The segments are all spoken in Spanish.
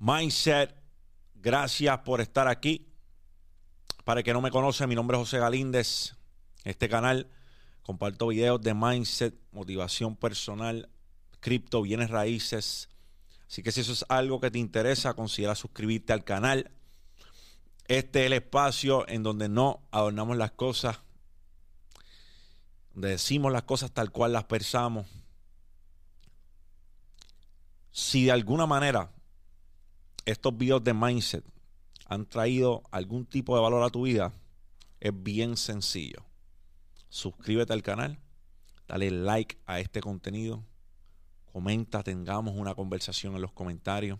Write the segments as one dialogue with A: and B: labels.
A: Mindset, gracias por estar aquí. Para el que no me conoce, mi nombre es José Galíndez. Este canal comparto videos de mindset, motivación personal, cripto, bienes raíces. Así que si eso es algo que te interesa, considera suscribirte al canal. Este es el espacio en donde no adornamos las cosas, donde decimos las cosas tal cual las pensamos. Si de alguna manera estos videos de mindset han traído algún tipo de valor a tu vida, es bien sencillo. Suscríbete al canal, dale like a este contenido, comenta, tengamos una conversación en los comentarios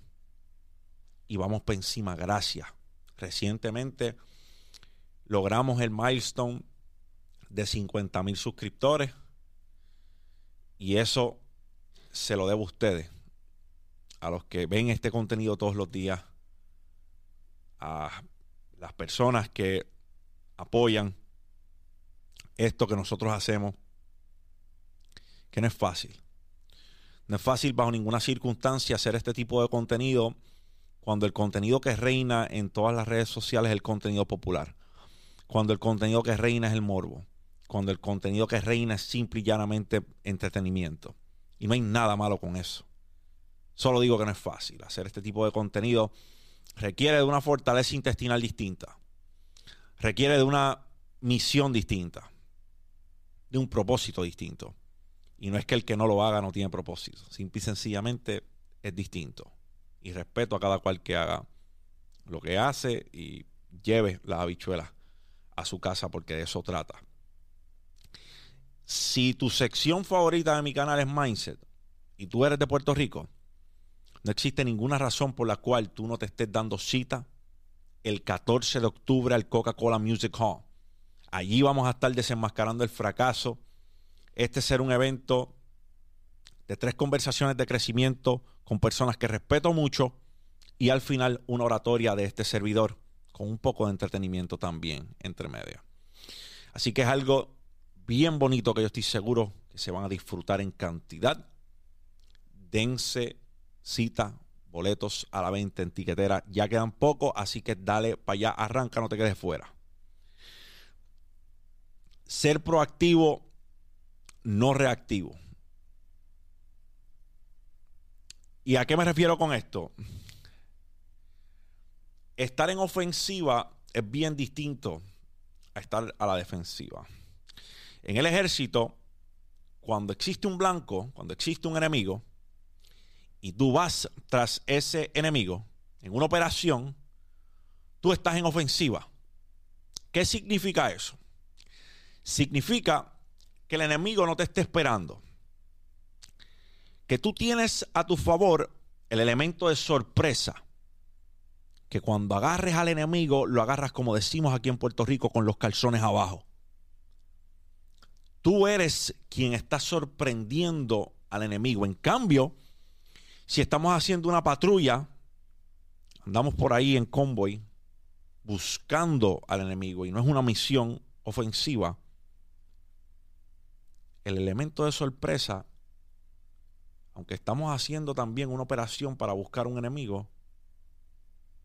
A: y vamos por encima. Gracias. Recientemente logramos el milestone de 50 mil suscriptores y eso se lo debo a ustedes a los que ven este contenido todos los días, a las personas que apoyan esto que nosotros hacemos, que no es fácil. No es fácil bajo ninguna circunstancia hacer este tipo de contenido cuando el contenido que reina en todas las redes sociales es el contenido popular. Cuando el contenido que reina es el morbo. Cuando el contenido que reina es simple y llanamente entretenimiento. Y no hay nada malo con eso. Solo digo que no es fácil. Hacer este tipo de contenido requiere de una fortaleza intestinal distinta. Requiere de una misión distinta. De un propósito distinto. Y no es que el que no lo haga no tiene propósito. Simple y sencillamente es distinto. Y respeto a cada cual que haga lo que hace y lleve las habichuelas a su casa porque de eso trata. Si tu sección favorita de mi canal es Mindset y tú eres de Puerto Rico, no existe ninguna razón por la cual tú no te estés dando cita el 14 de octubre al Coca-Cola Music Hall. Allí vamos a estar desenmascarando el fracaso. Este será un evento de tres conversaciones de crecimiento con personas que respeto mucho y al final una oratoria de este servidor con un poco de entretenimiento también entre medio. Así que es algo bien bonito que yo estoy seguro que se van a disfrutar en cantidad. Dense cita, boletos a la venta en tiquetera. Ya quedan pocos, así que dale para allá, arranca, no te quedes fuera. Ser proactivo, no reactivo. ¿Y a qué me refiero con esto? Estar en ofensiva es bien distinto a estar a la defensiva. En el ejército, cuando existe un blanco, cuando existe un enemigo, y tú vas tras ese enemigo en una operación, tú estás en ofensiva. ¿Qué significa eso? Significa que el enemigo no te esté esperando. Que tú tienes a tu favor el elemento de sorpresa. Que cuando agarres al enemigo, lo agarras como decimos aquí en Puerto Rico, con los calzones abajo. Tú eres quien está sorprendiendo al enemigo. En cambio, si estamos haciendo una patrulla, andamos por ahí en convoy buscando al enemigo y no es una misión ofensiva, el elemento de sorpresa, aunque estamos haciendo también una operación para buscar un enemigo,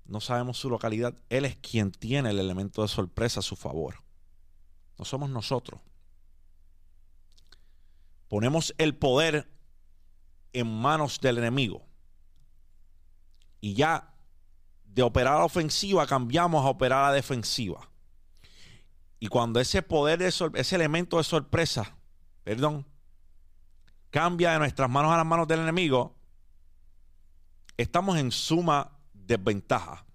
A: no sabemos su localidad, él es quien tiene el elemento de sorpresa a su favor. No somos nosotros. Ponemos el poder en manos del enemigo. Y ya de operar a la ofensiva cambiamos a operar a la defensiva. Y cuando ese poder, de ese elemento de sorpresa, perdón, cambia de nuestras manos a las manos del enemigo, estamos en suma desventaja.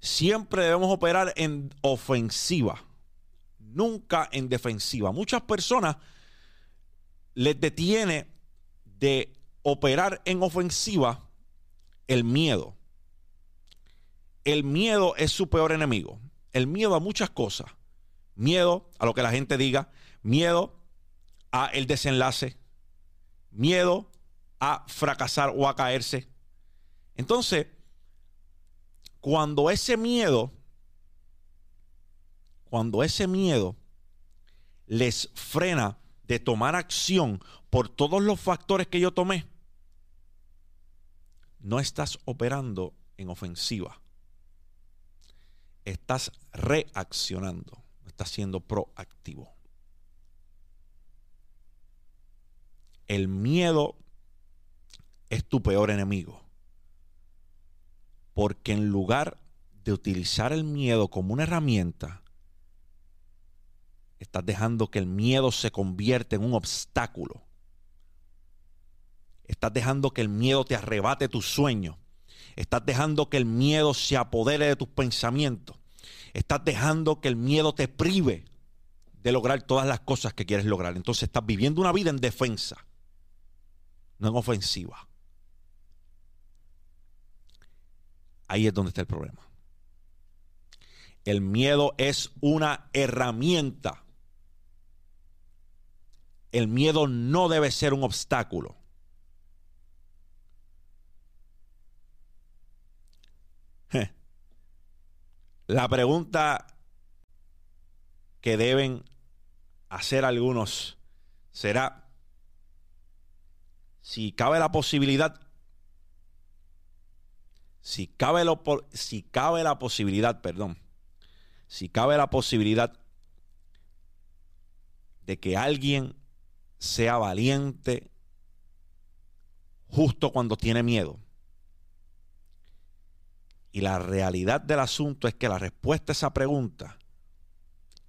A: Siempre debemos operar en ofensiva, nunca en defensiva. Muchas personas les detiene de operar en ofensiva el miedo. El miedo es su peor enemigo. El miedo a muchas cosas. Miedo a lo que la gente diga. Miedo a el desenlace. Miedo a fracasar o a caerse. Entonces, cuando ese miedo, cuando ese miedo les frena de tomar acción por todos los factores que yo tomé, no estás operando en ofensiva. Estás reaccionando, estás siendo proactivo. El miedo es tu peor enemigo. Porque en lugar de utilizar el miedo como una herramienta, estás dejando que el miedo se convierta en un obstáculo. Estás dejando que el miedo te arrebate tus sueños. Estás dejando que el miedo se apodere de tus pensamientos. Estás dejando que el miedo te prive de lograr todas las cosas que quieres lograr. Entonces estás viviendo una vida en defensa, no en ofensiva. Ahí es donde está el problema. El miedo es una herramienta. El miedo no debe ser un obstáculo. La pregunta que deben hacer algunos será si cabe la posibilidad si cabe, lo, si cabe la posibilidad, perdón, si cabe la posibilidad de que alguien sea valiente justo cuando tiene miedo. Y la realidad del asunto es que la respuesta a esa pregunta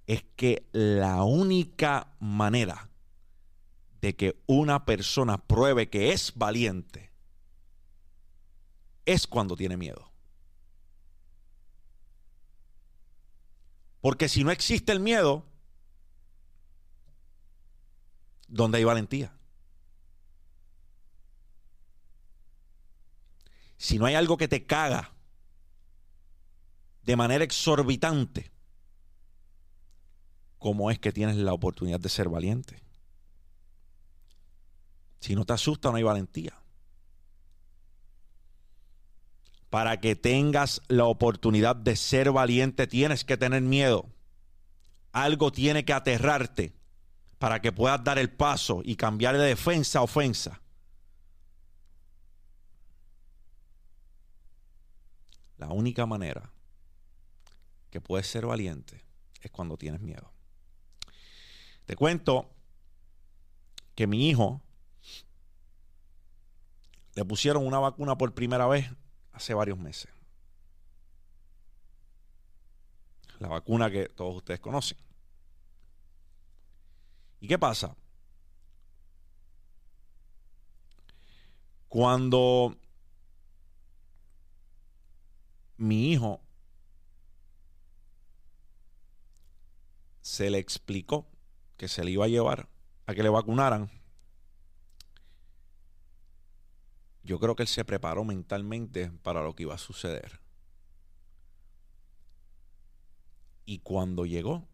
A: es que la única manera de que una persona pruebe que es valiente es cuando tiene miedo. Porque si no existe el miedo, ¿dónde hay valentía? Si no hay algo que te caga de manera exorbitante, ¿cómo es que tienes la oportunidad de ser valiente? Si no te asusta, no hay valentía. Para que tengas la oportunidad de ser valiente, tienes que tener miedo. Algo tiene que aterrarte para que puedas dar el paso y cambiar de defensa a ofensa. La única manera que puedes ser valiente es cuando tienes miedo. Te cuento que mi hijo le pusieron una vacuna por primera vez hace varios meses. La vacuna que todos ustedes conocen. ¿Y qué pasa? Cuando mi hijo se le explicó que se le iba a llevar a que le vacunaran, yo creo que él se preparó mentalmente para lo que iba a suceder. Y cuando llegó,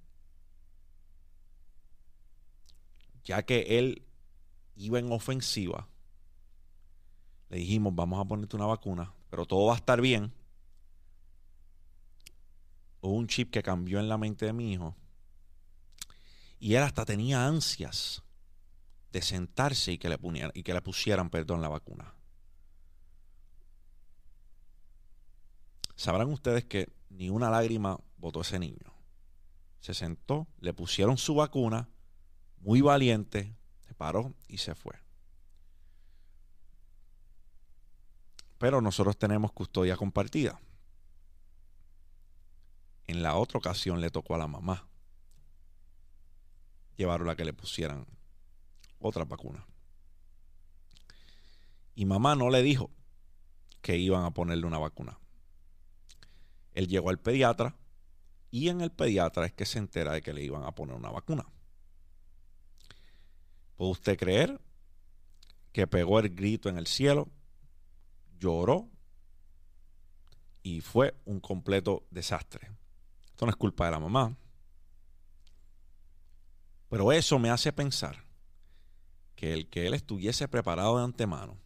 A: ya que él iba en ofensiva, le dijimos, vamos a ponerte una vacuna, pero todo va a estar bien. Hubo un chip que cambió en la mente de mi hijo. Y él hasta tenía ansias de sentarse y que le, pusieran, perdón, la vacuna. Sabrán ustedes que ni una lágrima botó ese niño. Se sentó, le pusieron su vacuna, muy valiente, se paró y se fue. Pero nosotros tenemos custodia compartida. En la otra ocasión le tocó a la mamá llevaron a que le pusieran otra vacuna. Y mamá no le dijo que iban a ponerle una vacuna. Él llegó al pediatra y en el pediatra es que se entera de que le iban a poner una vacuna. ¿Puede usted creer que pegó el grito en el cielo, lloró y fue un completo desastre? Esto no es culpa de la mamá. Pero eso me hace pensar que el que él estuviese preparado de antemano,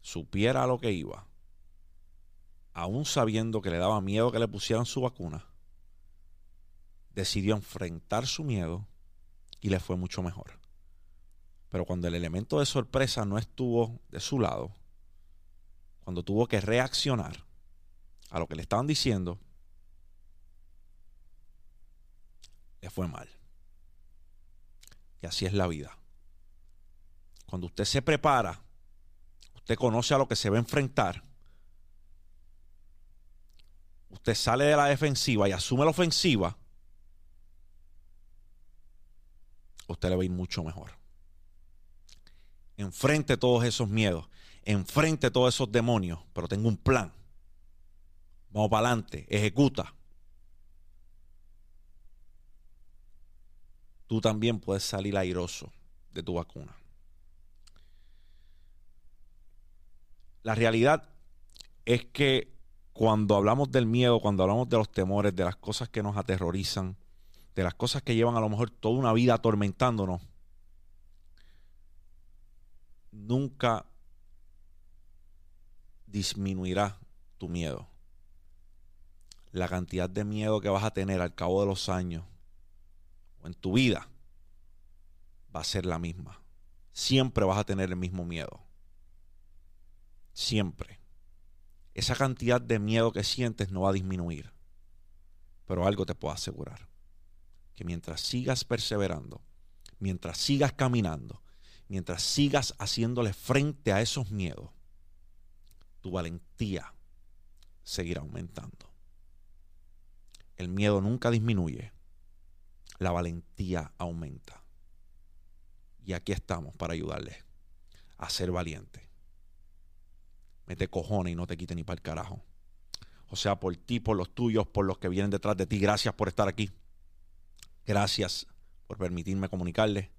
A: supiera a lo que iba, aún sabiendo que le daba miedo que le pusieran su vacuna, decidió enfrentar su miedo y le fue mucho mejor. Pero cuando el elemento de sorpresa no estuvo de su lado, cuando tuvo que reaccionar a lo que le estaban diciendo, le fue mal. Y así es la vida. Cuando usted se prepara, usted conoce a lo que se va a enfrentar, usted sale de la defensiva y asume la ofensiva, usted le va a mucho mejor. Enfrente todos esos miedos, enfrente todos esos demonios, pero tengo un plan. Vamos para adelante, ejecuta. Tú también puedes salir airoso de tu vacuna. La realidad es que cuando hablamos del miedo, cuando hablamos de los temores, de las cosas que nos aterrorizan, de las cosas que llevan a lo mejor toda una vida atormentándonos, nunca disminuirá tu miedo. La cantidad de miedo que vas a tener al cabo de los años o en tu vida va a ser la misma. Siempre vas a tener el mismo miedo. Siempre. Esa cantidad de miedo que sientes no va a disminuir. Pero algo te puedo asegurar. Que mientras sigas perseverando, mientras sigas caminando, mientras sigas haciéndole frente a esos miedos, tu valentía seguirá aumentando. El miedo nunca disminuye, la valentía aumenta. Y aquí estamos para ayudarles a ser valientes. Mete cojones y no te quite ni para el carajo. O sea, por ti, por los tuyos, por los que vienen detrás de ti. Gracias por estar aquí. Gracias por permitirme comunicarles.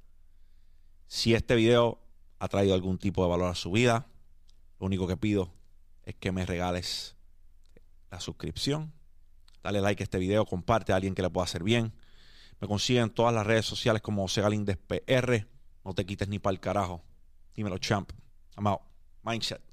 A: Si este video ha traído algún tipo de valor a su vida, lo único que pido es que me regales la suscripción. Dale like a este video, comparte a alguien que le pueda hacer bien. Me consiguen en todas las redes sociales como José PR. No te quites ni para el carajo. Dímelo, champ. I'm out. Mindset.